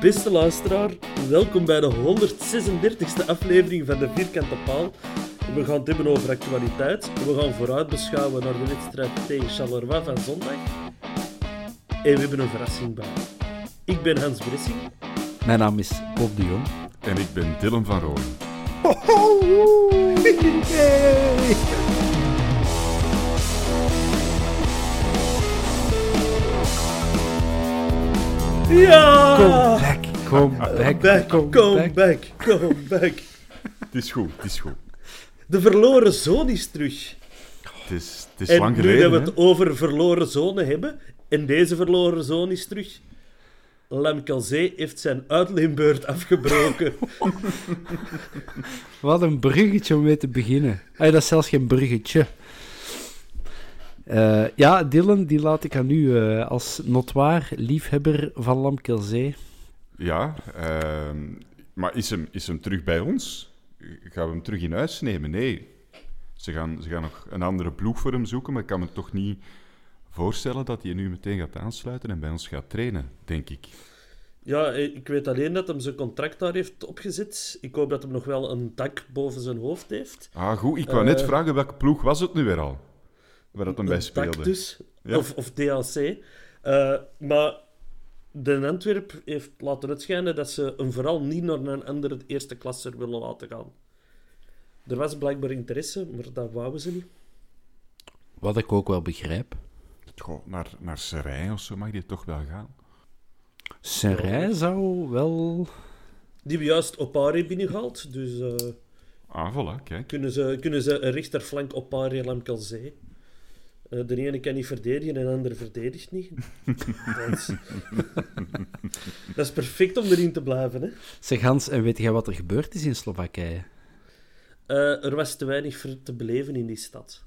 Beste luisteraar, welkom bij de 136e aflevering van de Vierkante Paal. We gaan het hebben over actualiteit. We gaan vooruit beschouwen naar de wedstrijd tegen Charleroi van zondag. En we hebben een verrassing bij. Ik ben Hans Bressing. Mijn naam is Bob de Jong. En ik ben Dylan van Rooyen. Ja! Come back, Back, come, come back. back, come back. Het is goed, het is goed. De verloren zoon is terug. Het is, het is En lang nu geleden. dat we hè? het over verloren zonen hebben, en deze verloren zoon is terug. Lemkelzee heeft zijn uitleenbeurt afgebroken. Wat een bruggetje om mee te beginnen. Ay, dat is zelfs geen bruggetje. Eh, ja, Dylan, die laat ik aan u eh, als notoir liefhebber van Lamkelzee. Ja, ehm, maar is hem, is hem terug bij ons? Gaan we hem terug in huis nemen? Nee. Ze gaan, ze gaan nog een andere ploeg voor hem zoeken, maar ik kan me toch niet voorstellen dat hij nu meteen gaat aansluiten en bij ons gaat trainen, denk ik. Ja, ik weet alleen dat hem zijn contract daar heeft opgezet. Ik hoop dat hij nog wel een dak boven zijn hoofd heeft. Ah, goed. Ik wou net Eh. vragen, welke ploeg was het nu weer al? Waar dat hem bij speelde. dus. Ja. Of, of DAC. Eh, maar de Antwerp heeft laten uitschijnen dat ze hem vooral niet naar een andere eerste klasser willen laten gaan. Er was blijkbaar interesse, maar dat wouden ze niet. Wat ik ook wel begrijp. Goh, naar, naar Serijn of zo mag die toch wel gaan? Serij zou wel... Die hebben juist Opari binnengehaald, dus eh, Ah, voilà, kijk. kunnen, ze, kunnen ze een rechterflank Opari Lamkelzee. Eh de ene kan niet verdedigen en de andere verdedigt niet. dat, is, dat is perfect om erin te blijven. Hè? Zeg Hans, en weet jij wat er gebeurd is in Slowakije? Eh, er was te weinig voor te beleven in die stad.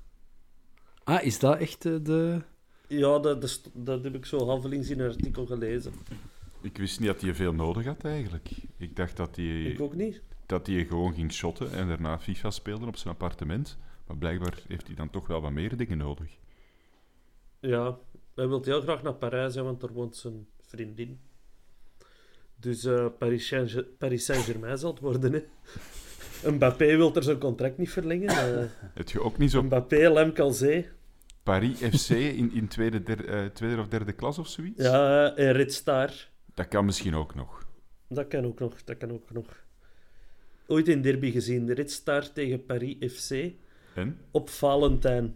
Ah, is dat echt eh, de... Ja, dat, dat heb ik zo halvelings in een artikel gelezen. Ik wist niet dat hij veel nodig had eigenlijk. Ik dacht dat hij, Ik ook niet. dat hij gewoon ging shotten en daarna FIFA speelde op zijn appartement. Maar blijkbaar heeft hij dan toch wel wat meer dingen nodig. Ja, hij wil heel graag naar Parijs, hè, want daar woont zijn vriendin. Dus eh, Paris Saint- Paris Saint-Germain zal het worden. Hè. Mbappé wil er zijn contract niet verlengen. eh. Heb je ook niet zo Mbappé, Lemkelzee. Paris FC in, in tweede, der- eh, tweede of derde klas of zoiets? Ja, en Red Star. Dat kan misschien ook nog. Dat kan ook nog, dat kan ook nog. Ooit in derby gezien, Red Star tegen Paris FC. En? op Valentijn.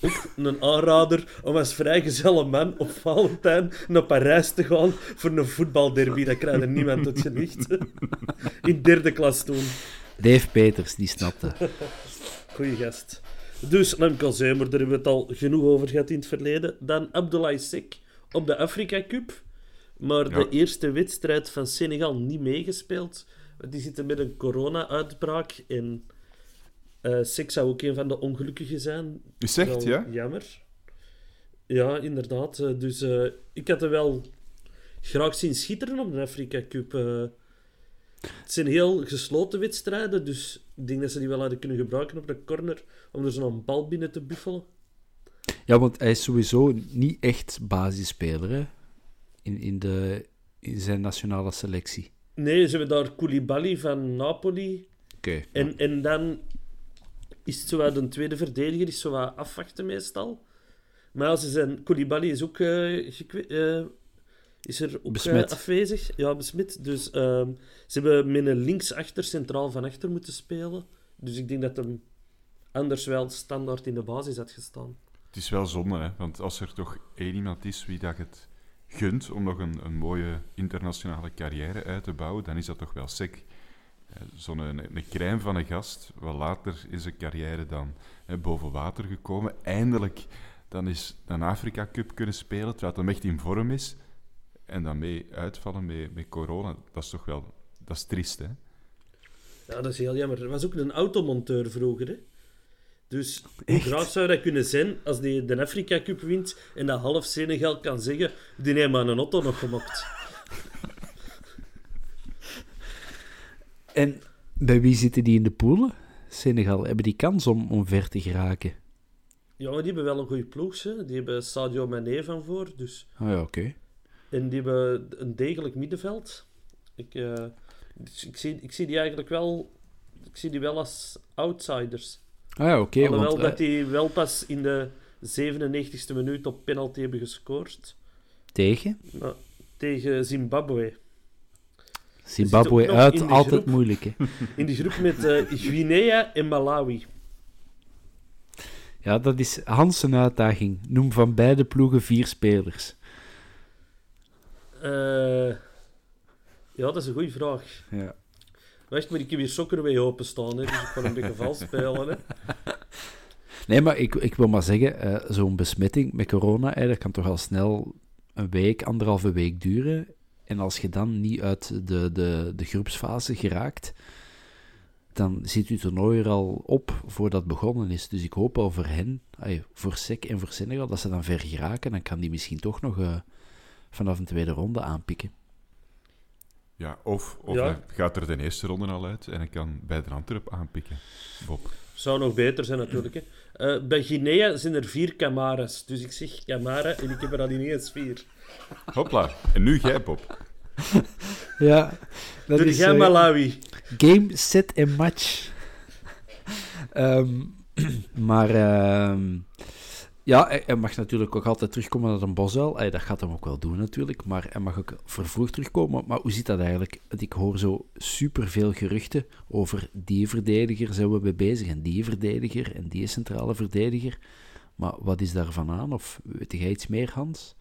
Ook een aanrader om als vrijgezelle man op Valentijn naar Parijs te gaan voor een voetbalderby. Dat krijgt er niemand tot je. In derde klas toen. Dave Peters, die snapte. Goeie gast. Dus Lemka Zemer, daar hebben we het al genoeg over gehad in het verleden. Dan Abdoulaye Sek op de Afrika Cup. Maar de eerste wedstrijd van Senegal niet meegespeeld. Die zitten met een corona-uitbraak. En eh Sek zou ook een van de ongelukkigen zijn. U zegt, ja? Jammer. Ja, inderdaad. Eh, Dus eh, ik had er wel graag zien schitteren op de Afrika Cup. eh. het zijn heel gesloten wedstrijden, dus ik denk dat ze die wel hadden kunnen gebruiken op de corner om er zo'n bal binnen te buffelen. Ja, want hij is sowieso niet echt basisspeler hè? In, in, de, in zijn nationale selectie. Nee, ze hebben daar Koulibaly van Napoli. Oké. En, en dan is het zo wat een tweede verdediger, is zo wat afwachten meestal. Maar als ze zijn, Koulibaly is ook, eh, gekwe- eh, is er ook eh, Besmet. afwezig. Ja, besmet. Dus ehm, ze hebben met een linksachter centraal van achter moeten spelen. Dus ik denk dat hem anders wel standaard in de basis had gestaan. Het is wel zonde, hè? want als er toch één iemand is wie dat het gunt om nog een, een mooie internationale carrière uit te bouwen, dan is dat toch wel Sek. Eh, Zo'n een, een crème van een gast, wat later in zijn carrière dan hè, boven water gekomen. Eindelijk dan is een Afrika Cup kunnen spelen, terwijl hij echt in vorm is. En dan mee uitvallen met, met corona, dat is toch wel... Dat is triest, hè? Ja, dat is heel jammer. Er was ook een automonteur vroeger, hè. Dus hoe graag zou dat kunnen zijn als die de Afrika Cup wint en dat half Senegal kan zeggen die heeft maar een auto nog gemokt. En bij wie zitten die in de poelen? Senegal, hebben die kans om, om ver te geraken? Ja, maar die hebben wel een goede ploeg, hè. Die hebben Sadio Mane van voor, dus... Oh ja, oké. En die hebben een degelijk middenveld. Ik, eh, dus ik, zie, ik zie die eigenlijk wel... Ik zie die wel als outsiders. Ah ja, oké. Alhoewel want, dat eh, die wel pas in de 97e minuut op penalty hebben gescoord. tegen? Nou, tegen Zimbabwe. Zimbabwe uit, altijd groep. moeilijk, hè? In die groep met eh, Guinea en Malawi. Ja, dat is Hans een uitdaging. Noem van beide ploegen vier spelers. Eh, ja, dat is een goede vraag. Ja. Wacht, maar ik heb hier Soccerway openstaan, hè, dus ik kan een beetje vals spelen. Hè. Nee, maar ik, ik wil maar zeggen, eh, zo'n besmetting met corona, dat kan toch al snel een week, anderhalve week duren. En als je dan niet uit de, de, de groepsfase geraakt, dan zit uw toernooi er al op voordat het begonnen is. Dus ik hoop al voor hen, voor SEC en voor Senegal, dat ze dan ver geraken. Dan kan die misschien toch nog eh, vanaf een tweede ronde aanpikken. Ja, of of Ja. hij gaat er de eerste ronde al uit en hij kan bij de Antwerp aanpikken. Bob. Zou nog beter zijn, natuurlijk. Hè. Eh, bij Guinea zijn er vier Camaras. Dus ik zeg Camara en ik heb er al ineens vier. Hopla. En nu jij, Bob. Ja, dat Doe is jij eh, Malawi. game, set en match. Ehm, maar ehm, ja, hij, hij mag natuurlijk ook altijd terugkomen naar een bosuil. Ay, dat gaat hem ook wel doen natuurlijk, maar hij mag ook vervroegd terugkomen. Maar hoe zit dat eigenlijk? Ik hoor zo superveel geruchten over die verdediger zijn we mee bezig en die verdediger en die centrale verdediger. Maar wat is daarvan aan? Of weet jij iets meer, Hans?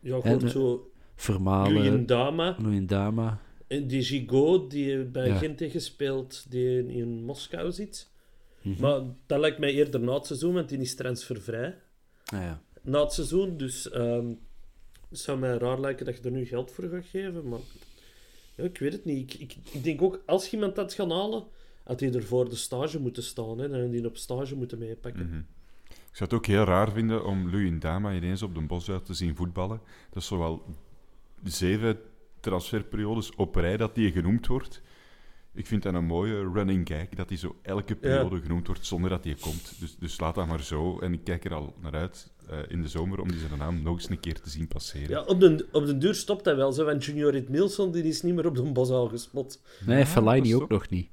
Ja, eh, zo Vermalen, Dama. Dama. En die Gigot, die bij Ja. Gent heeft gespeeld, die in Moskou zit. Mhm. Maar dat lijkt mij eerder na het seizoen, want die is transfervrij. Ah, ja. Na het seizoen, dus ehm, het zou mij raar lijken dat je er nu geld voor gaat geven. Maar ja, ik weet het niet. Ik, ik, ik denk ook, als je iemand dat gaat halen, had hij er voor de stage moeten staan. Hè, dan had die op stage moeten meepakken. Mhm. Ik zou het ook heel raar vinden om Louis Dama ineens op de bos uit te zien voetballen. Dat is zowel zeven transferperiodes op rij dat die genoemd wordt. Ik vind dat een mooie running gag, dat hij zo elke periode genoemd wordt zonder dat hij komt. Dus, dus laat dat maar zo. En ik kijk er al naar uit eh, in de zomer om die zijn naam nog eens een keer te zien passeren. Ja, op de, op de duur stopt dat wel. Zo, want Junior Rit Nielsen die is niet meer op de bos al gespot. Nee, Fellaini is ook nog niet.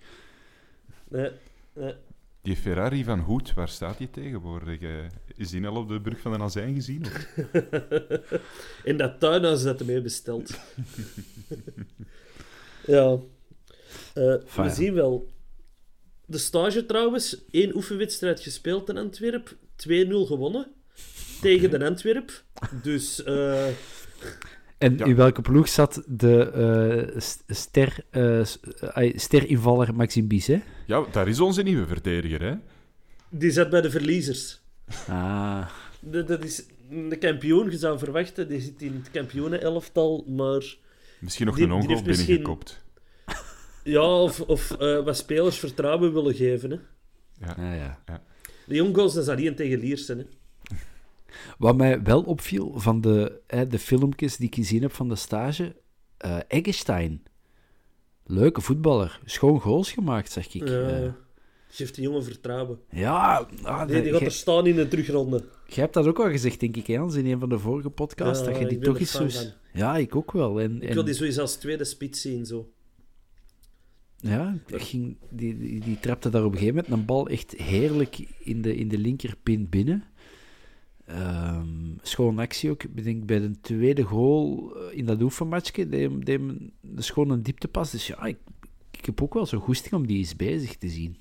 Nee, nee. Die Ferrari van Hoed, waar staat die tegenwoordig? Eh, is die al op de brug van de Azijn gezien? Of? In dat tuinhuis dat hij mee besteld. ja. Eh, Fijn. we zien wel. De stage trouwens, één oefenwedstrijd gespeeld in Antwerp, 2-0 gewonnen tegen de Antwerp. Dus eh, En Ja. in welke ploeg zat de eh, st- ster, eh, eh, sterinvaller Maxime Bisset? Ja, daar is onze nieuwe verdediger, hè? die zat bij de verliezers. Ah, De- dat is de kampioen, je zou verwachten, die zit in het kampioenenelftal, maar Misschien nog Die- een misschien- binnengekopt. Ja, of, of eh, wat spelers vertrouwen willen geven. Hè. Ja. ah ja. De jongens, dat is alleen tegen Liersen. Hè. Wat mij wel opviel van de, hè, de filmpjes die ik gezien heb van de stage, eh Eggestein. Leuke voetballer. Schoon goals gemaakt, zeg ik. Ja. Eh, Geeft die jongen vertrouwen. Ja, ah, Nee, die gaat er staan in de terugronde. jij hebt dat ook al gezegd, denk ik, Jans, in een van de vorige podcasts. Ja, dat je die toch eens zo... Ja, ik ook wel. En, Ik en- wil die sowieso als tweede spits zien, zo. Ja, die, die, die, trapte daar op een gegeven moment een bal echt heerlijk in de, in de linkerpin binnen. Ehm schoon actie ook. Ik denk bij de tweede goal eh, in dat oefenmatchje, deed deed hem de schoon een dieptepas. Dus ja, ik, ik heb ook wel zo'n goesting om die eens bezig te zien.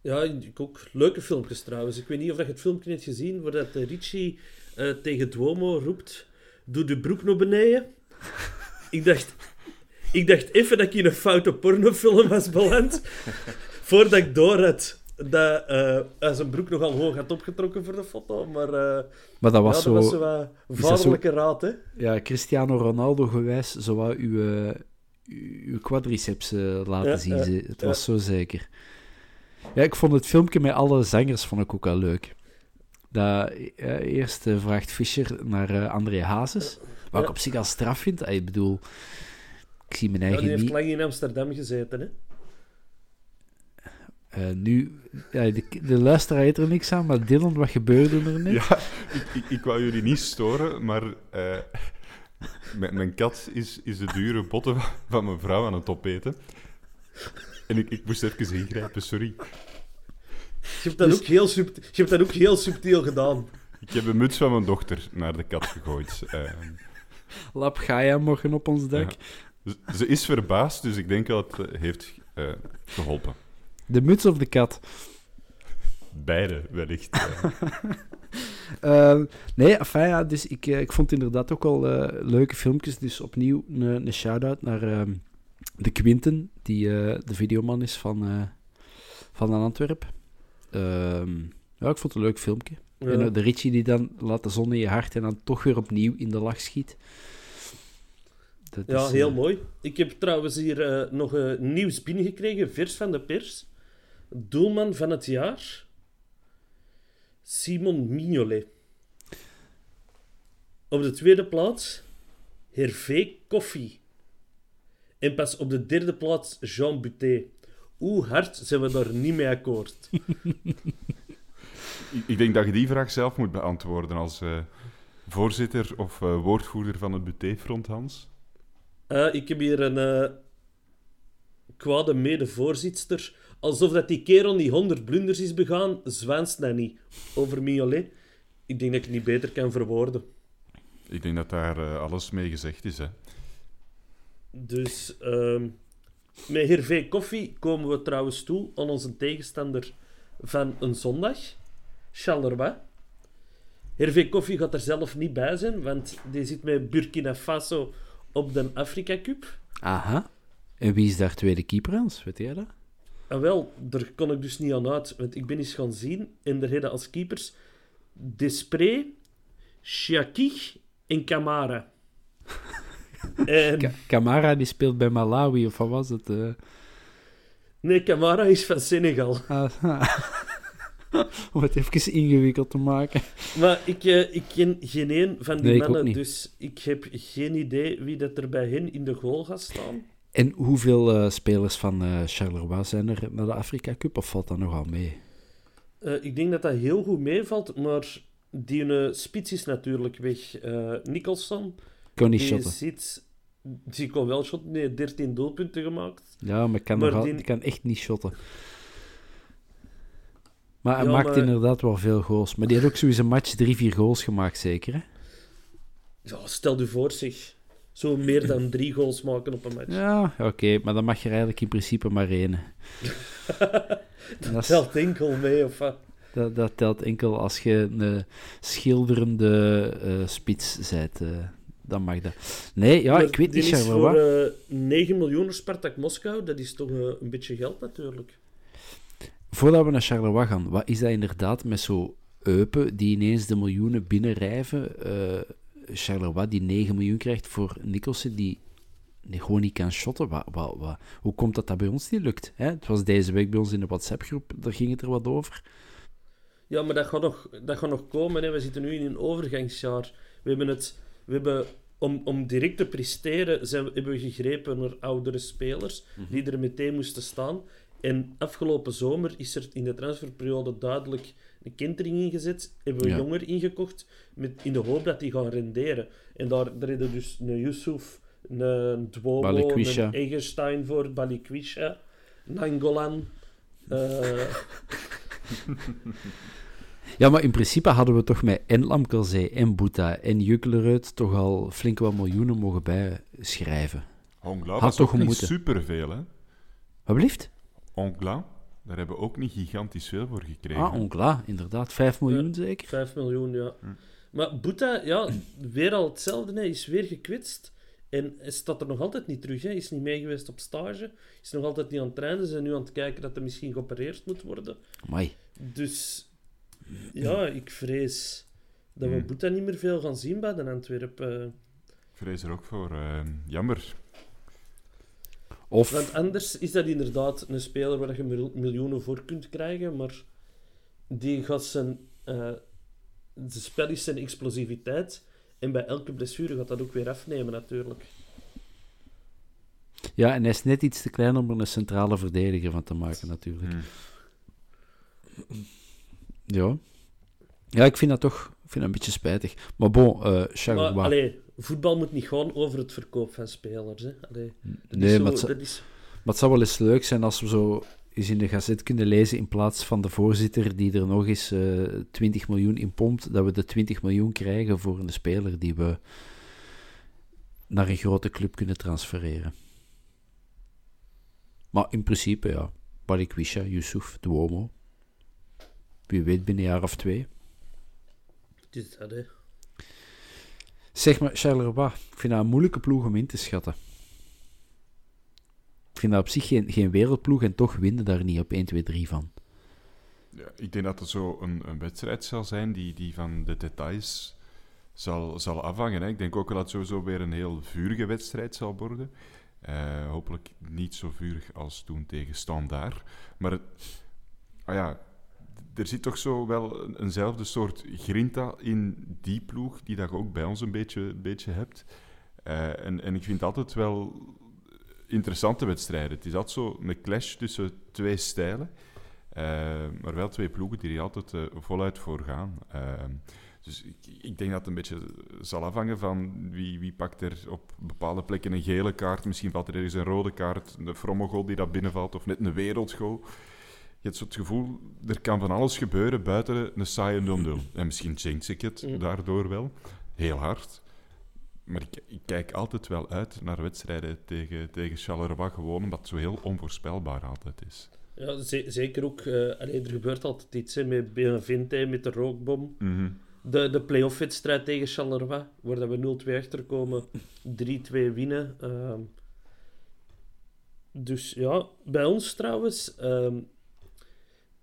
Ja, ik ook. Leuke filmpjes trouwens. Ik weet niet of je het filmpje hebt gezien, waar dat eh, Richie eh, tegen Duomo roept, doe de broek naar beneden. ik dacht... Ik dacht even dat ik in een foute pornofilm was beland, voordat ik door had dat eh, hij zijn broek nogal hoog had opgetrokken voor de foto. Maar eh, Maar dat was ja, zo, dat was zo vaderlijke raad, hè. ja, Cristiano Ronaldo gewijs, zo wat uw, eh, uw, quadriceps laten Ja, zien. ja. Het was zo zeker. Ja, ik vond het filmpje met alle zangers vond ik ook wel leuk. Dat, eerst vraagt Fischer naar André Hazes, wat ik op zich al straf vind. Ik bedoel, ik zie mijn Ja, die eigen heeft niet... lang in Amsterdam gezeten, hè. eh, nu, ja, de, de luisteraar heeft er niks aan, maar Dylan, wat gebeurde er net? Ja, ik, ik, ik wou jullie niet storen, maar eh, mijn, mijn kat is, is de dure botten van- mijn vrouw aan het opeten. En ik, ik moest even ingrijpen, sorry. Je hebt dat, ook, heel subtiel, je hebt dat ook heel subtiel gedaan. Ik heb een muts van mijn dochter naar de kat gegooid. Eh, Lap Gaia morgen op ons dak. ja. Ze- is verbaasd, dus ik denk dat het eh, heeft eh, geholpen. De muts of de kat? Beide, wellicht. eh. Eh, nee, enfin, ja, dus ik, eh, ik vond inderdaad ook eh, leuke filmpjes. Dus opnieuw een, een shout-out naar ehm, de Quinten, die eh, de videoman is van, eh van Antwerp. Ehm, ja, ik vond het een leuk filmpje. Ja. En de Richie die dan laat de zon in je hart en dan toch weer opnieuw in de lach schiet. Dat Ja, is, heel eh, mooi. Ik heb trouwens hier eh, nog eh, nieuws binnengekregen, vers van de pers. Doelman van het jaar, Simon Mignolet. Op de tweede plaats, Hervé Koffie. En pas op de derde plaats, Jean Buté. Hoe hard zijn we daar niet mee akkoord? Ik- denk dat je die vraag zelf moet beantwoorden als eh, voorzitter of eh, woordvoerder van het Buté-front, Hans. Eh, ik heb hier een eh kwade medevoorzitter. Alsof dat die kerel niet 100 blunders is begaan, zwaanst dat niet. Over Mignolet. Ik denk dat ik het niet beter kan verwoorden. Ik denk dat daar eh, alles mee gezegd is. Hè. Dus ehm, met Hervé Koffie komen we trouwens toe aan onze tegenstander van een zondag, Charleroi. Hervé Koffie gaat er zelf niet bij zijn, want die zit met Burkina Faso op de Afrika Cup. Aha. En wie is daar tweede keeper, Hans? Weet jij dat? En wel, daar kon ik dus niet aan uit, want ik ben eens gaan zien en er hadden als keepers Despre, Chiakich en Camara. en, Ka- Camara die speelt bij Malawi, of wat was het? eh? nee, Camara is van Senegal. Ah, Om het even ingewikkeld te maken. Maar ik, eh, ik ken geen een van die Nee, mannen, dus ik heb geen idee wie dat er bij hen in de goal gaat staan. En hoeveel eh, spelers van eh Charleroi zijn er naar de Afrika Cup, of valt dat nogal mee? Ik denk dat dat heel goed meevalt, maar die spits is natuurlijk weg. Nicholson, Kon niet die shotten. zit... Die kon wel shotten, heeft 13 doelpunten gemaakt. Ja, maar kan, Maar die kan echt niet shotten. Maar hij Ja, maakt maar- inderdaad wel veel goals. Maar die heeft ook sowieso een match drie, vier goals gemaakt, zeker, hè? Ja, stel je voor zich. Zo meer dan drie goals maken op een match. Ja, oké, maar dan mag je er eigenlijk in principe maar één. dat, Telt enkel mee, of wat? dat, dat telt enkel als je een schilderende eh, spits bent. eh, dan mag dat. Nee, ja, Maar ik weet niet, Charleroi. voor eh 9 miljoen Spartak Moskou. Dat is toch een beetje geld, natuurlijk. Voordat we naar Charleroi gaan, wat is dat inderdaad met zo Eupen die ineens de miljoenen binnenrijven? eh Charleroi die 9 miljoen krijgt voor Nicholson die, die gewoon niet kan shotten. Wat, wat, wat, hoe komt dat dat bij ons niet lukt? Hè? Het was deze week bij ons in de WhatsApp-groep, daar ging het er wat over. Ja, maar dat gaat nog, dat gaat nog komen. Hè. We zitten nu in een overgangsjaar. We hebben het... We hebben, om, om direct te presteren zijn, hebben we gegrepen naar oudere spelers die er meteen moesten staan. En afgelopen zomer is er in de transferperiode duidelijk een kentering ingezet. Hebben we Ja. jonger ingekocht met, in de hoop dat die gaan renderen. En daar, hebben dus een Yusuf, een Dwobo, Balikwisha. een Egerstein voor, Balikwisha, Nangolan. eh Ja, maar in principe hadden we toch met en Lamkelzee en Boeta en Jukkelerud toch al flink wat miljoenen mogen bijschrijven. Hongla was toch niet moeten. superveel, hè? Wat blieft? Hongla, daar hebben we ook niet gigantisch veel voor gekregen. Ah, Onkla, inderdaad. 5 miljoen zeker? 5 miljoen, ja. Hm. Maar Boeta, ja, weer al hetzelfde. Hij is weer gekwetst. En hij staat er nog altijd niet terug. Hij is niet mee geweest op stage. Is nog altijd niet aan het trainen. Ze zijn nu aan het kijken dat hij misschien geopereerd moet worden. Amai. Dus ja, ik vrees dat we Hm. Boeta niet meer veel gaan zien bij de Antwerpen. Ik vrees er ook voor. eh, jammer. Of, Want anders is dat inderdaad een speler waar je mil- miljoenen voor kunt krijgen, maar die gaat zijn... eh de spel is zijn explosiviteit. En bij elke blessure gaat dat ook weer afnemen, natuurlijk. ja, en hij is net iets te klein om er een centrale verdediger van te maken, natuurlijk. Hm. Ja. Ja, ik vind dat toch ik vind dat een beetje spijtig. Maar bon, eh Maar Charleroi. Voetbal moet niet gewoon over het verkoop van spelers. Hè. Allee, dat Nee, is zo- maar het zou- dat is... Maar het zou wel eens leuk zijn als we zo eens in de gazet kunnen lezen, in plaats van de voorzitter die er nog eens eh 20 miljoen in pompt, dat we de 20 miljoen krijgen voor een speler die we naar een grote club kunnen transfereren. Maar in principe, ja. Balikwisha, Yusuf, Duomo. Wie weet binnen een jaar of twee. Het is dat, hè. Zeg maar, Charleroi, ik vind dat een moeilijke ploeg om in te schatten. Ik vind dat op zich geen, geen wereldploeg en toch winnen daar niet op 1, 2, 3 van. Ja, ik denk dat het zo een, een wedstrijd zal zijn die, die van de details zal, zal afhangen. Hè. Ik denk ook dat het sowieso weer een heel vurige wedstrijd zal worden. Eh, hopelijk niet zo vurig als toen tegen Standaard. Maar het, ah ja, er zit toch zo wel een, eenzelfde soort grinta in die ploeg, die dat je ook bij ons een beetje, beetje hebt. Eh, en, en ik vind altijd wel interessante wedstrijden. Het is altijd zo een clash tussen twee stijlen. Eh, maar wel twee ploegen die er altijd eh, voluit voor gaan. Dus ik, ik denk dat het een beetje zal afhangen van wie, wie pakt er op bepaalde plekken een gele kaart. Misschien valt er ergens een rode kaart, een frommegol die dat binnenvalt, of net een wereldgoal. Je hebt zo het gevoel, er kan van alles gebeuren buiten een saaie 0-0. En misschien jinx ik het daardoor wel, heel hard. Maar ik, ik kijk altijd wel uit naar wedstrijden tegen, tegen Charleroi, gewoon omdat het zo heel onvoorspelbaar altijd is. Ja, ze- zeker ook. eh allee, er gebeurt altijd iets hè, met Benavente, met de rookbom. Mhm. De, de play-off wedstrijd tegen Charleroi, waar dat we 0-2 achterkomen, 3-2 winnen. Ehm, dus ja, bij ons trouwens ehm,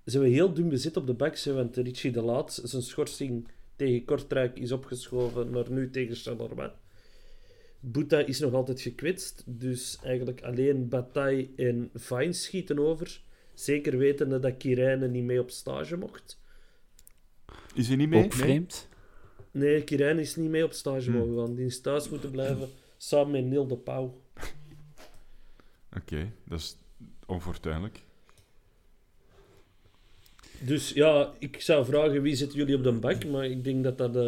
zijn we heel dun bezit op de backs. hè, Want Richie de Laat, zijn schorsing tegen Kortrijk is opgeschoven naar nu tegen Charleroi. Boeta is nog altijd gekwetst, dus eigenlijk alleen Bataille en Vine schieten over. Zeker wetende dat Kirijne niet mee op stage mocht. Is hij niet mee? Ook Nee? vreemd. Nee, Kirijn is niet mee op stage Hmm. mogen gaan. Die is thuis moeten blijven, samen met Neil de Pauw. Oké, dat is onfortuinlijk. Dus ja, ik zou vragen wie zitten jullie op de bak, maar ik denk dat dat eh,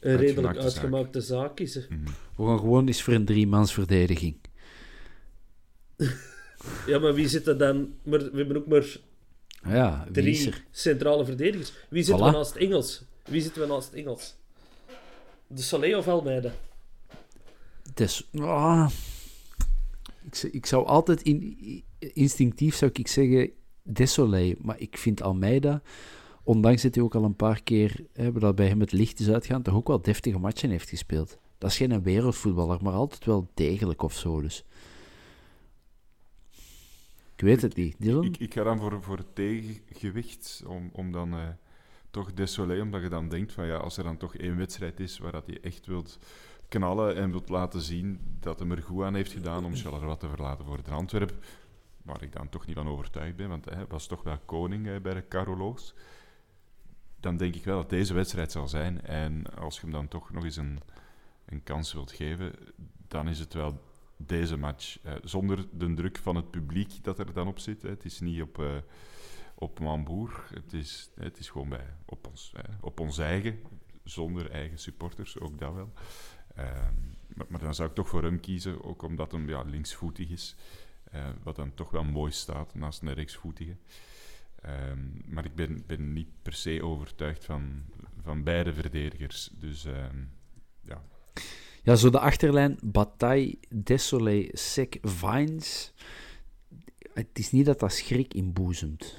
een redelijk zaak. uitgemaakte zaak is. hè. Mhm. We gaan gewoon eens voor een driemansverdediging. Ja, maar wie zit er dan... Maar we hebben ook maar Ja, wie is drie er? centrale verdedigers. Wie zitten Voilà. we naast Engels? Wie zitten we naast Engels? De Soleil of Almeida? Des, ah. ik, ik zou altijd in, instinctief zou ik zeggen Desolé, maar ik vind Almeida, ondanks dat hij ook al een paar keer hebben dat bij hem het licht is uitgaan, toch ook wel deftige matchen heeft gespeeld. Dat is geen wereldvoetballer, maar altijd wel degelijk of zo. Dus. Ik weet het niet. Dylan? Ik, ga dan voor, voor het tegengewicht, om, om dan eh, toch desolé, omdat je dan denkt van ja, als er dan toch één wedstrijd is waar dat hij echt wilt knallen en wilt laten zien dat hem er goed aan heeft gedaan om Charleroi te verlaten voor de Antwerp, waar ik dan toch niet van overtuigd ben, want hij was toch wel koning eh, bij de Carolo's, dan denk ik wel dat deze wedstrijd zal zijn. En als je hem dan toch nog eens een, een kans wilt geven, dan is het wel deze match. Eh, zonder de druk van het publiek dat er dan op zit. Hè. Het is niet op, uh, op Mamboer. Het is, het is gewoon bij, op, ons, op ons eigen, zonder eigen supporters, ook dat wel. Ehm, maar, maar, dan zou ik toch voor hem kiezen, ook omdat hij ja, linksvoetig is. Wat dan toch wel mooi staat naast een rechtsvoetige. Ehm, maar ik ben, ben niet per se overtuigd van, van beide verdedigers. Dus ehm, ja. Ja, zo de achterlijn Bataille, Desolé, Sec, Vines. Het is niet dat dat schrik inboezemt.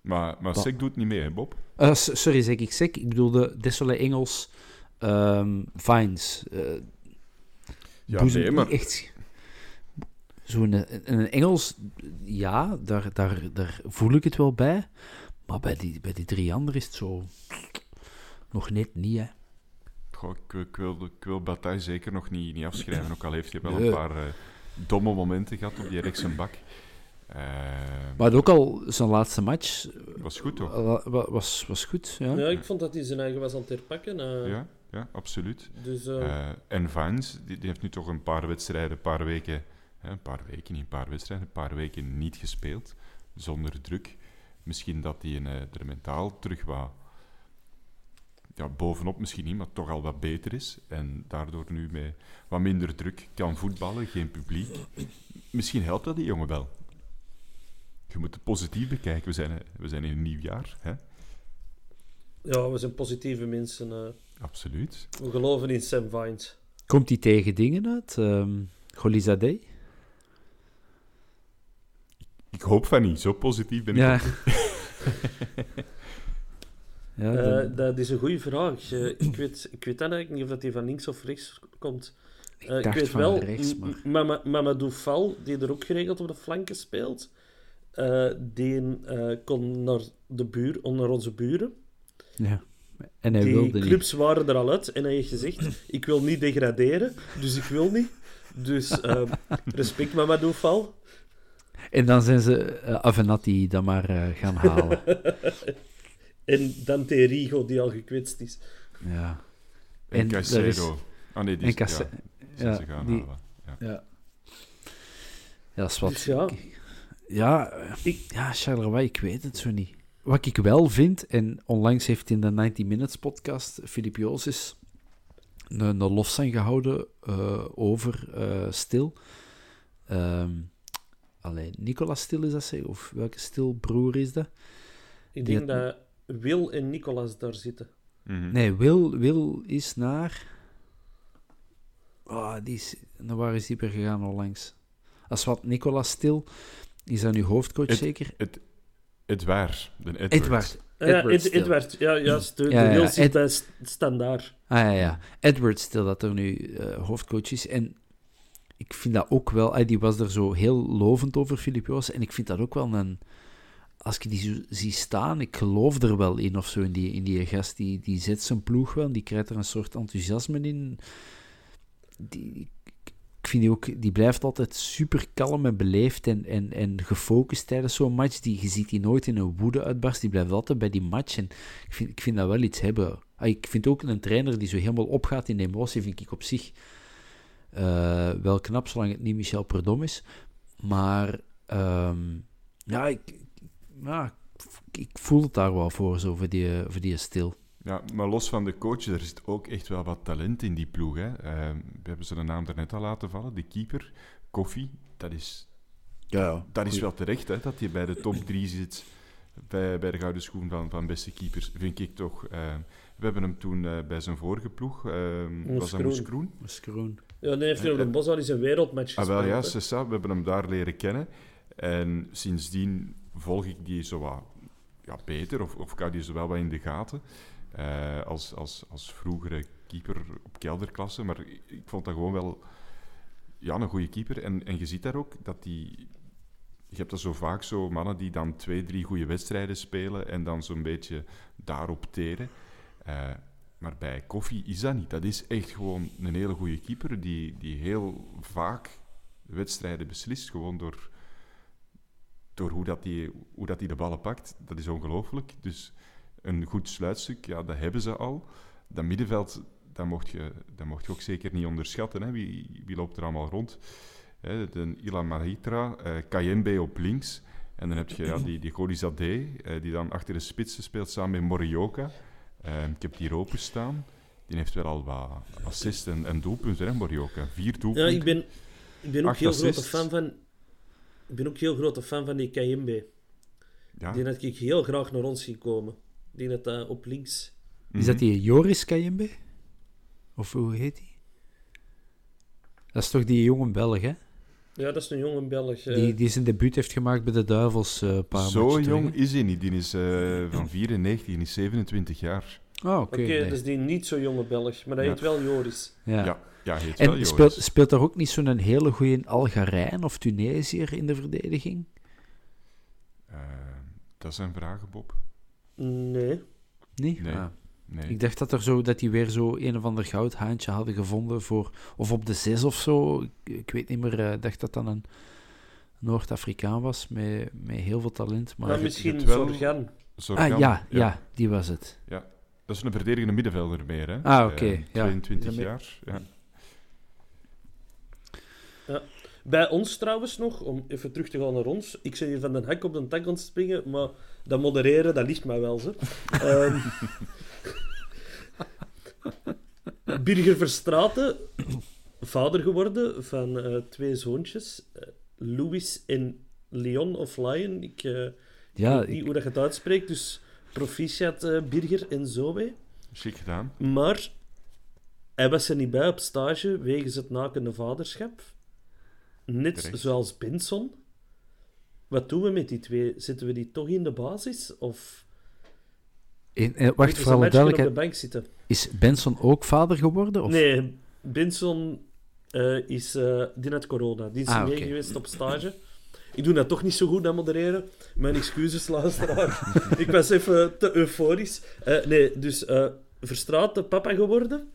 Maar, maar Sek doet niet mee, hè, Bob? Uh, sorry, zeg ik Sek. Ik bedoelde Desolé, Engels, um, Vines. Uh, ja, nee, maar... Echt... Zo'n een Engels, ja, daar, daar, daar voel ik het wel bij. Maar bij die, bij die drie anderen is het zo... Nog net niet, hè. Goh, ik, ik, wil, ik wil Bataille zeker nog niet, niet afschrijven. Ook al heeft hij wel een paar uh, domme momenten gehad op die rechtse bak. Uh, maar ook al zijn laatste match... Was goed, toch? Was, was goed, ja. Ja, ik vond dat hij zijn eigen was aan het herpakken. Uh, ja, ja, absoluut. Dus, en Vines, die, die, heeft nu toch een paar wedstrijden, een paar weken... een paar weken, niet een paar wedstrijden, een paar weken niet gespeeld. Zonder druk. Misschien dat hij er mentaal terug wat ja, bovenop misschien niet, maar toch al wat beter is. En daardoor nu met wat minder druk kan voetballen, geen publiek. Misschien helpt dat die jongen wel. Je moet het positief bekijken. We zijn, we zijn in een nieuw jaar. Hè? Ja, we zijn positieve mensen. Uh, Absoluut. We geloven in Sam Vines. Komt hij tegen dingen uit? Um, Golizadeh? Ik hoop van niet. Zo positief ben ik ja. Ja, uh, dat is een goede vraag. Uh, ik, weet, ik weet eigenlijk niet of dat hij van links of rechts komt. Uh, ik, ik, weet wel, rechts, maar... Mamadou Fall, die er ook geregeld op de flanken speelt, die kon naar, de buur, naar onze buren. Ja. En hij die wilde clubs niet. waren er al uit en hij heeft gezegd: Ik wil niet degraderen, dus ik wil niet. Dus respect, Mamadou Fall. En dan zijn ze Avenatti dan maar gaan halen. En Dante Rigo, die al gekwetst is. Ja. En, en Caicedo. Is... Oh nee, die ja, ze gaan die... halen. Ja. ja. Ja, dat is wat. Dus ja. Ja, ik... ja, Charleroi, ik weet het zo niet. Wat ik wel vind, en onlangs heeft in de 90 Minutes podcast Filip Josis een, een lofzang gehouden uh, over uh, Stil. Um, alleen Nicolas Stil is dat zeg, of welke Stil broer is dat? Ik denk had... dat Wil en Nicolas daar zitten. Mm -hmm. Nee, Wil, Wil is naar. Oh, die is... Naar waar is die per gegaan onlangs? Als wat Nicolas Stil is dat nu hoofdcoach het, zeker? Het, Edouard. De Edward. Edward. Ja, Ed, Edward, ja, juist. De, ja, de ja, zit bij standaard. Ah ja, ja. Edward Stil dat er nu uh, hoofdcoach is. En ik vind dat ook wel... Die was er zo heel lovend over, Filip Joos. En ik vind dat ook wel een als ik die zo zie staan, ik geloof er wel in of zo, in die, in die gast, die, die zet zijn ploeg wel, die krijgt er een soort enthousiasme in. Die, ik vind die ook, die blijft altijd super kalm en beleefd en, en, en gefocust tijdens zo'n match. Die, je ziet die nooit in een woede uitbarst, die blijft altijd bij die match. En ik vind, ik vind dat wel iets hebben. Ah, ik vind ook een trainer die zo helemaal opgaat in de emotie, vind ik op zich uh, wel knap, zolang het niet Michel Perdom is. Maar um, ja, ik, ja, ik voel het daar wel voor, zo, voor die, voor die stil. Ja, maar los van de coach, er zit ook echt wel wat talent in die ploeg. Hè. Uh, we hebben zijn naam daarnet al laten vallen, de keeper, Koffie. Dat is, ja, dat is wel terecht, hè, dat hij bij de top 3 zit. Bij, bij de gouden schoen van, van beste keepers, vind ik toch. Uh, we hebben hem toen uh, bij zijn vorige ploeg, was dat Moeskroen? Ja, nee, heeft hij op de Bos al eens een wereldmatch gespeeld. Ah, wel ja, we hebben hem daar leren kennen. En sindsdien volg ik die zo wat ja, beter, of, of kan die zo wel wat in de gaten. Uh, als, als, als vroegere keeper op kelderklasse. Maar ik vond dat gewoon wel ja, een goede keeper. En, en je ziet daar ook dat die. Je hebt dat zo vaak zo mannen die dan twee, drie goede wedstrijden spelen en dan zo'n beetje daarop teren. Uh, maar bij Koffie is dat niet. Dat is echt gewoon een hele goede keeper die, die heel vaak wedstrijden beslist. Gewoon door, door hoe, dat die, hoe dat die de ballen pakt, dat is ongelooflijk. Dus een goed sluitstuk, ja, dat hebben ze al. Dat middenveld, dat, mocht je, dat mocht je ook zeker niet onderschatten. Hè. Wie, wie loopt er allemaal rond? Hè, de Ilan Mahitra, uh, Kayembe op links. En dan heb je ja, die, die uh, die dan achter de spitsen speelt samen met Morioka. Uh, ik heb die hier openstaan. Die heeft wel al wat assists en, en doelpunten, hè, Morioka. Vier doelpunten. Ja, ik ben, ik ben ook heel grote fan van... Ik ben ook heel grote fan van die Kayembe. Ja. Die had ik heel graag naar ons zien komen. Die dat uh, op links... Is dat die Joris Kayembe? Of hoe heet die? Dat is toch die jonge Belg, hè? Ja, dat is een jonge Belg. Uh... Die, die zijn debuut heeft gemaakt bij de Duivels uh, paar Zo jong is hij niet. Die is uh, van 94, die is 27 jaar. Oh, oké. Okay, okay, nee. dus die niet zo jonge Belg, maar hij ja. heet wel Joris. Ja, ja, ja heet en wel Joris. Speelt, speelt er ook niet zo'n hele goede Algerijn of Tunesiër in de verdediging? dat zijn vragen, Bob. Nee. Nee? Nee. Ah. Nee. Ik dacht dat er zo, dat die weer zo een of ander goudhaantje hadden gevonden voor, of op de zes of zo. Ik, ik weet niet meer, ik dacht dat dat een Noord-Afrikaan was met, met heel veel talent. Maar, maar misschien wel... Zorgan. Zorgan. Ah, ja, ja, ja, die was het. Ja, dat is een verdedigende middenvelder meer, hè? Ah, oké. Okay. Uh, 22 ja. jaar, ja. ja. Bij ons trouwens nog, om even terug te gaan naar ons. Ik ben hier van den hek op de tak aan het springen, maar dat modereren, dat ligt mij wel, zo. um, Birger Verstraten, vader geworden van uh, twee zoontjes. Uh, Louis en Leon of Lion. Ik uh, ja, weet niet ik... hoe dat je het uitspreekt, dus proficiat uh, Birger en Zoe. Chic gedaan. Maar hij was er niet bij op stage wegens het nakende vaderschap. Net Terecht. zoals Benson. Wat doen we met die twee? Zetten we die toch in de basis? Of in, eh, wacht, voor alle de duidelijkheid. bank zitten? Is Benson ook vader geworden? Of? Nee, Benson uh, is... Uh, die had corona. Die is Ah, mee geweest op stage. Ik doe dat toch niet zo goed aan modereren. Mijn excuses, luisteraar. ik was even te euforisch. Uh, nee, dus Verstraten papa geworden.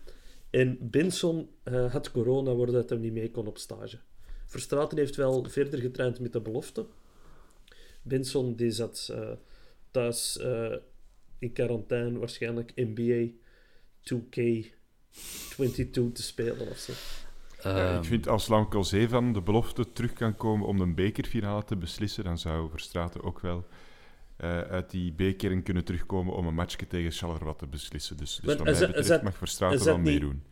En Benson had corona, waardoor hij niet mee kon op stage. Verstraten heeft wel verder getraind met de belofte. Benson die zat thuis in quarantaine, waarschijnlijk NBA 2K22 te spelen of zo. Ja, Ehm, ik vind als Lankel Zee van de belofte terug kan komen om een bekerfinale te beslissen, dan zou Verstraten ook wel uh, uit die bekeren kunnen terugkomen om een matchje tegen Charleroi te beslissen. Dus, dus wat mij betreft mag Verstraten wel meedoen.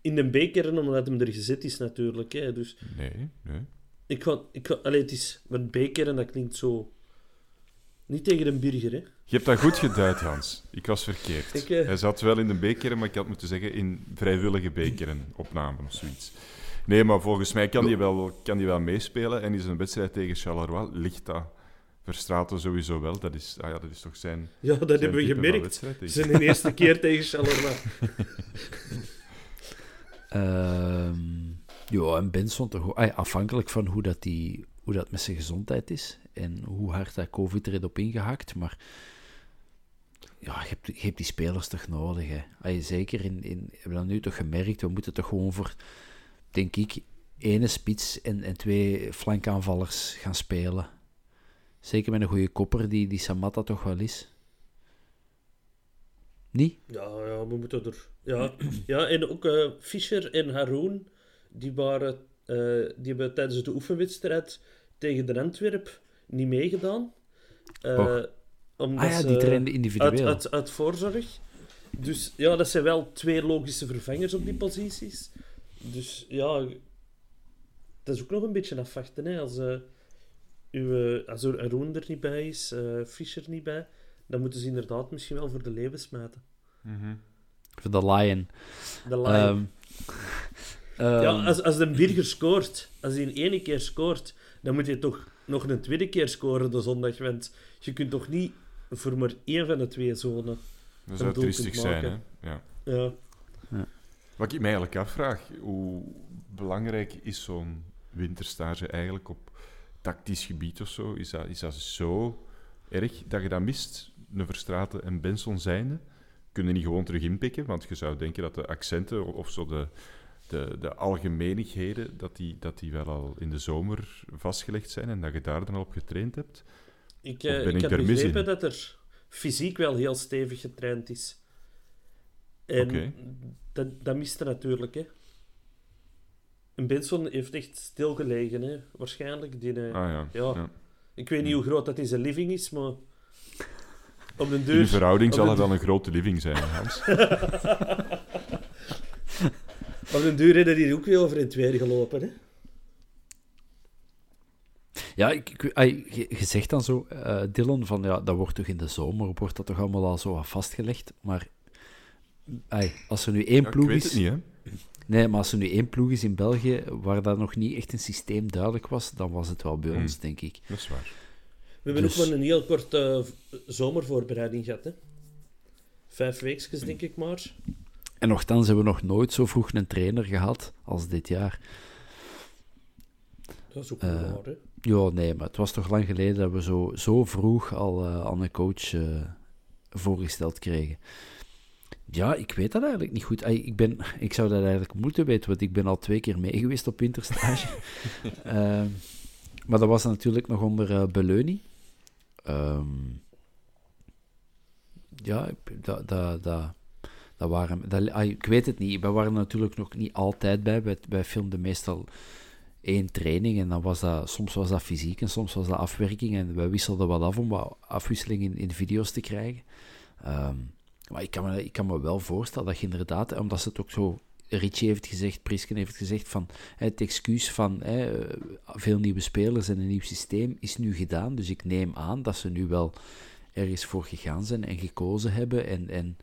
In de beker, omdat hem er gezet is natuurlijk. Hè. Dus Nee, nee. ik ga... Ik ga allee, het is... Want beker, en dat klinkt zo... Niet tegen een burger, hè. Je hebt dat goed geduid, Hans. Ik was verkeerd. Ik, eh, Hij zat wel in de bekeren, maar ik had moeten zeggen in vrijwillige bekeren opnamen of zoiets. Nee, maar volgens mij kan hij wel, kan die wel meespelen. En is een wedstrijd tegen Charleroi, ligt dat Verstraten sowieso wel. Dat is, ah ja, dat is toch zijn, Ja, dat zijn hebben we gemerkt. de eerste keer tegen Charleroi. Ehm, ja, en Benson toch ah afhankelijk van hoe dat, die, hoe dat met zijn gezondheid is en hoe hard dat COVID er heeft op ingehakt. Maar ja, je hebt, je hebt die spelers toch nodig. Hè. Je zeker in, in, we hebben dat nu toch gemerkt. We moeten toch gewoon voor, denk ik, ene spits en, en twee flankaanvallers gaan spelen. Zeker met een goede kopper, die, die Samatta toch wel is. Niet? Ja, ja, we moeten er... Ja, ja en ook eh, Fischer en Haroon, die, waren, eh, die hebben tijdens de oefenwedstrijd tegen de Antwerp niet meegedaan. Och. Omdat Ah ja, die ze- trainden individueel. Uit, uit, uit voorzorg. Dus ja, dat zijn wel twee logische vervangers op die posities. Dus ja, dat is ook nog een beetje afwachten. Hè. Als, eh uw, als er er niet bij is, eh, Fischer niet bij, dan moeten ze inderdaad misschien wel voor de leeuwen smijten. Mhm. Voor de Lion. De Lion. Ehm, Ja, ehm, als, als de Birger scoort, als hij een ene keer scoort, dan moet hij toch nog een tweede keer scoren de zondag. Want je kunt toch niet voor maar één van de twee zonen. Dat zou triestig zijn, hè? Ja. Ja. Wat ik mij eigenlijk afvraag, hoe belangrijk is zo'n winterstage eigenlijk op tactisch gebied of zo? Is dat, is dat zo erg dat je dat mist? Een Verstraten en Benson zijnde? Kunnen niet gewoon terug inpikken? Want je zou denken dat de accenten of zo de, de, de algemeenigheden, dat die, dat die wel al in de zomer vastgelegd zijn en dat je daar dan al op getraind hebt. Ik, Of eh, ik, ik heb begrepen dat er fysiek wel heel stevig getraind is. En dat, dat miste natuurlijk, hè. En Benson heeft echt stilgelegen, hè. Waarschijnlijk. Die, eh, Ah ja. Ja. ja. Ik weet niet hoe groot dat in zijn living is, maar... Op de deur... verhouding zal het wel een grote living zijn, Hans. Op de deur hebben die ook weer over in het weer gelopen, hè. Ja, ik, ik, je, je zegt dan zo, eh, Dylan, van ja, dat wordt toch in de zomer, wordt dat toch allemaal al zo wat vastgelegd. Maar als er nu één Ja, ik ploeg weet is... het niet, hè. Nee, maar als er nu één ploeg is in België waar dat nog niet echt een systeem duidelijk was, dan was het wel bij Hmm. ons, denk ik. Dat is waar. We hebben Dus- ook maar een heel korte v- zomervoorbereiding gehad, hè. Vijf weekjes, denk ik maar. En nogthans hebben we nog nooit zo vroeg een trainer gehad als dit jaar. Dat is ook wel waar, hè. Ja, nee, maar het was toch lang geleden dat we zo, zo vroeg al eh, aan een coach eh, voorgesteld kregen. Ja, ik weet dat eigenlijk niet goed. Ik, ben, ik zou dat eigenlijk moeten weten, want ik ben al twee keer mee geweest op winterstage. Ehm, maar dat was natuurlijk nog onder eh Beleuni. Ehm, ja, dat, dat, dat, dat waren... Dat, ik weet het niet. We waren natuurlijk nog niet altijd bij. Wij, wij filmden meestal één training en dan was dat, soms was dat fysiek en soms was dat afwerking en wij wisselden wat af om wat afwisseling in, in video's te krijgen. Ehm, maar ik kan, me, ik kan me wel voorstellen dat je inderdaad, omdat ze het ook zo, Richie heeft gezegd, Prisken heeft gezegd van het excuus van hè, veel nieuwe spelers en een nieuw systeem is nu gedaan, dus ik neem aan dat ze nu wel ergens voor gegaan zijn en gekozen hebben en, en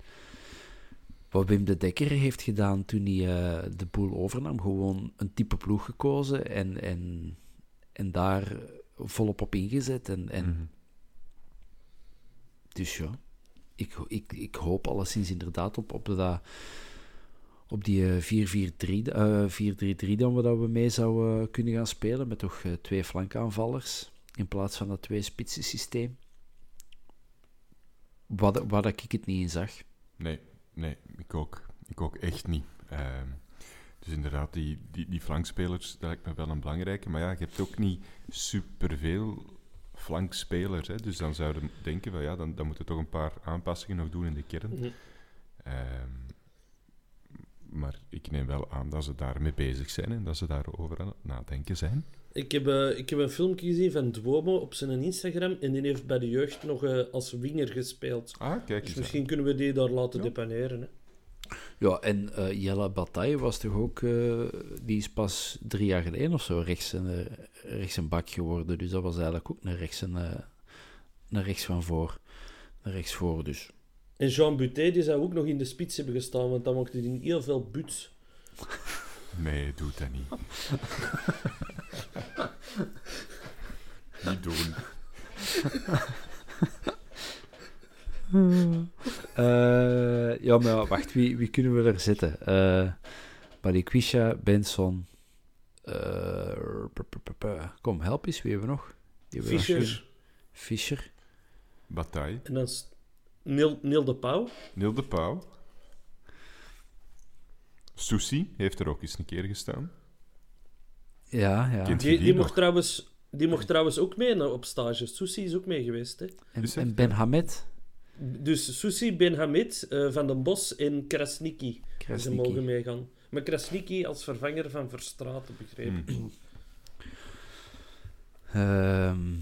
wat Wim de Dekker heeft gedaan toen hij eh, de boel overnam. Gewoon een type ploeg gekozen en, en, en daar volop op ingezet. En, en Mhm. Dus ja, ik, ik, ik hoop alleszins inderdaad op, op, dat, op die eh, 4-4-3 eh, 4-3-3 dan we, dat we mee zouden kunnen gaan spelen. Met toch eh, twee flankaanvallers in plaats van dat twee spitsen systeem. Wat, waar dat ik het niet in zag. Nee, nee, ik ook. Ik ook echt niet. Ehm, dus inderdaad, die, die, die flankspelers, dat lijkt me wel een belangrijke. Maar ja, je hebt ook niet superveel flankspelers. Hè? Dus dan zouden denken, van, ja, dan, dan moeten we toch een paar aanpassingen nog doen in de kern. Mhm. Ehm, maar ik neem wel aan dat ze daarmee bezig zijn en dat ze daarover aan het nadenken zijn. Ik heb, eh, ik heb een filmpje gezien van Duomo op zijn Instagram en die heeft bij de jeugd nog eh, als winger gespeeld. Ah, kijk Dus eens. misschien kunnen we die daar laten Ja. depaneren. Hè. Ja, en eh, Jelle Bataille was toch ook... eh, die is pas drie jaar geleden of zo rechts een, rechts een bak geworden. Dus dat was eigenlijk ook naar rechts, een, naar rechts van voor. Naar rechts voor, dus... En Jean Butet die zou ook nog in de spits hebben gestaan, want dan mocht hij in heel veel buts. Nee, doe dat niet. niet doen. Eh, ja, maar wacht, wie, wie kunnen we er zetten? Eh Balikwisha, Benson... eh, kom, help eens, wie hebben we nog? Fischer Fischer. Bataille. en dan is Neil, Neil de Pauw. Neil de Pauw. Susi heeft er ook eens een keer gestaan. Ja, ja. Kent- Die, je die, die mocht trouwens, die mocht trouwens ook mee naar- op stage. Susi is ook mee geweest. Hè. En, er? en Ben Hamed. Dus Susi, Ben Hamid, eh, Van den Bos en Krasniki. Ze Krasniki. mogen meegaan. Maar Krasniki als vervanger van Verstraeten, begrepen. Hmm. Ehm,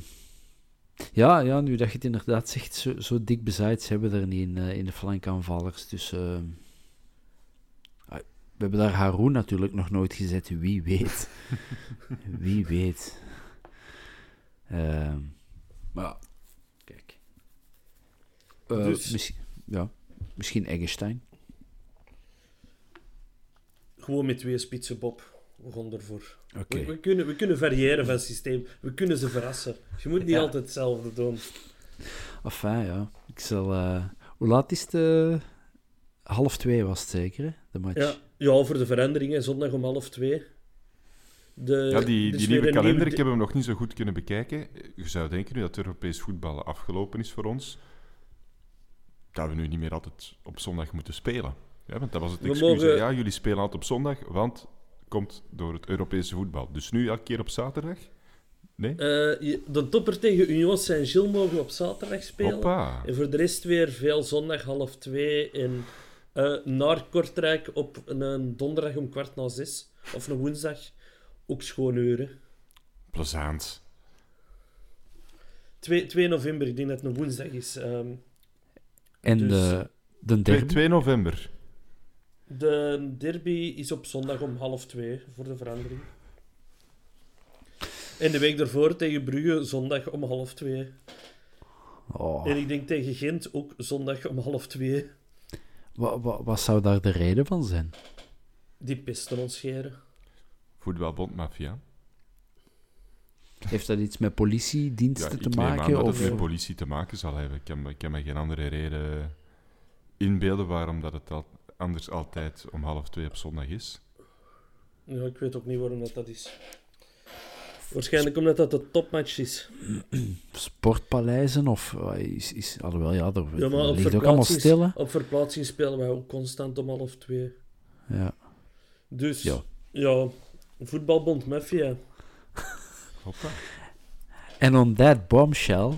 ja, ja, nu dat je het inderdaad zegt, zo, zo dik bezaaid ze hebben we er niet in, eh, in de flankaanvallers. Dus ehm, we hebben daar Haroon natuurlijk nog nooit gezet. Wie weet. Wie weet. Ehm, maar ja, kijk. Eh, Dus- misschien, ja, misschien Eggestein. Gewoon met twee spitsen, Bob. Gaan ervoor. We, we kunnen, we kunnen variëren van systeem. We kunnen ze verrassen. Je moet niet Ja. altijd hetzelfde doen. Enfin, ja. Ik zal... eh, hoe laat is het? eh, half twee was het zeker, hè? De match. Ja, ja voor de veranderingen. Zondag om half twee. De, Ja, die, weer nieuwe kalender, ik heb hem nog niet zo goed kunnen bekijken. Je zou denken nu dat Europees voetbal afgelopen is voor ons, dat we nu niet meer altijd op zondag moeten spelen. Ja, want dat was het excuus. mogen- Ja, jullie spelen altijd op zondag, want komt door het Europese voetbal. Dus nu elke keer op zaterdag? Nee? Eh, de topper tegen Union Saint-Gilles mogen we op zaterdag spelen. Hoppa. En voor de rest weer veel zondag half twee. En Eh, naar Kortrijk op een, een donderdag om kwart na zes. Of een woensdag. Ook schoon uren. Plezant. 2, 2 november, ik denk dat het een woensdag is. Ehm, En Dus- de, de 2, derby. 2 november. de derby is op zondag om half twee, voor de verandering. En de week daarvoor tegen Brugge, zondag om half twee. Oh, En ik denk tegen Gent ook zondag om half twee. Wat, wat, wat zou daar de reden van zijn? Die pesten ons scheren. Voetbalbond Mafia. Heeft dat iets met politiediensten ik te neem aan maken? dat Of... het met politie te maken zal hebben. Ik kan, me- ik kan me geen andere reden inbeelden waarom dat het al, anders altijd om half twee op zondag is. Ja, ik weet ook niet waarom dat, dat is. Waarschijnlijk omdat dat de topmatch is. Sportpaleizen? Of eh, is, is... Alhoewel, ja, er Ja, maar op ligt ook allemaal verplaatsings- stil, hè? Op verplaatsing spelen wij ook constant om half twee. Ja. Dus, Ja. ja, voetbalbond Mafia. Hoppa. En on that bombshell...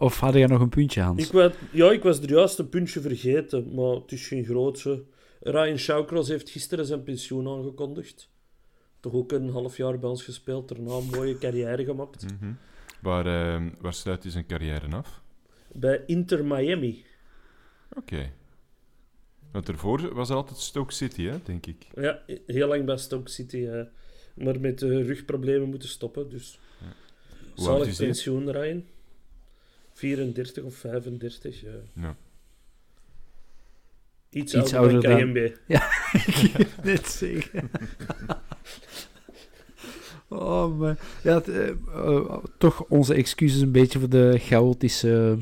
Of had jij nog een puntje, Hans? Ik ja, ik was er juist een puntje vergeten, maar het is geen grootse. Ryan Shawcross heeft gisteren zijn pensioen aangekondigd. Toch ook een half jaar bij ons gespeeld, daarna een mooie carrière gemaakt. Mhm. Waar, eh, waar sluit hij zijn carrière af? Bij Inter Miami. Oké. Want ervoor was het altijd Stoke City, hè, denk ik. Ja, heel lang bij Stoke City. eh, maar met eh, rugproblemen moeten stoppen, dus... Zalig is hij? pensioen, Ryan. 34 of 35, ja. Ja. Iets, Iets ouder, ouder dan dan- KMB. Net zeggen. oh, maar... Ja, het, eh, eh, toch onze excuses een beetje voor de chaotische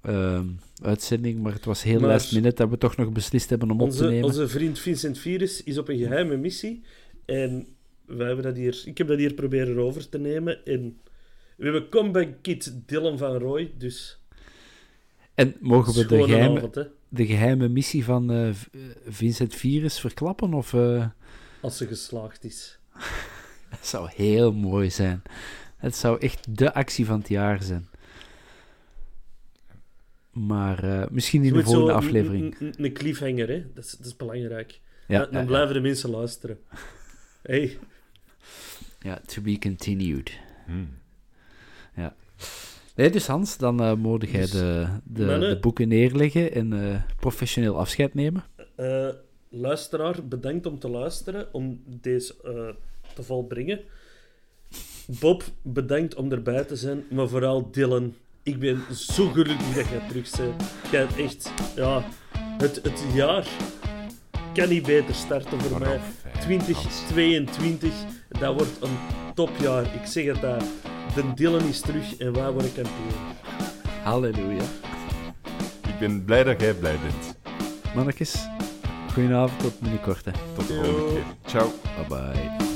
eh, uitzending, maar het was heel Maar- last minute dat we toch nog beslist hebben om op te nemen. onze vriend Vincent Virus is op een geheime missie. En wij hebben dat hier, ik heb dat hier proberen over te nemen. En we hebben comeback kid Dylan van Roy. Dus En mogen we de geheime, avond, de geheime missie van eh, Vincent Virus verklappen? Of, eh, Als ze geslaagd is. Het zou heel mooi zijn. Het zou echt de actie van het jaar zijn. Maar eh, misschien in de volgende aflevering. Een, cliffhanger, hè. Dat is, dat is belangrijk. Ja, dan dan ja, blijven de mensen luisteren. Hey, ja, to be continued. Hmm. Nee, dus Hans, dan eh mogen jij Dus, de, de, mannen- de boeken neerleggen en eh, professioneel afscheid nemen. eh, luisteraar, bedankt om te luisteren, om deze eh, te volbrengen. Bob, bedankt om erbij te zijn, maar vooral Dylan. Ik ben zo gelukkig dat jij terug bent. Jij hebt echt, ja, het, het jaar kan niet beter starten voor mij. fijn, 2022, dat wordt een topjaar. Ik zeg het daar. De Dylan is terug en wij worden kampioen. Halleluja. Ik ben blij dat jij blij bent. Mannetjes, goedenavond, tot binnenkort. hè. Tot de volgende keer. Ciao. Bye bye.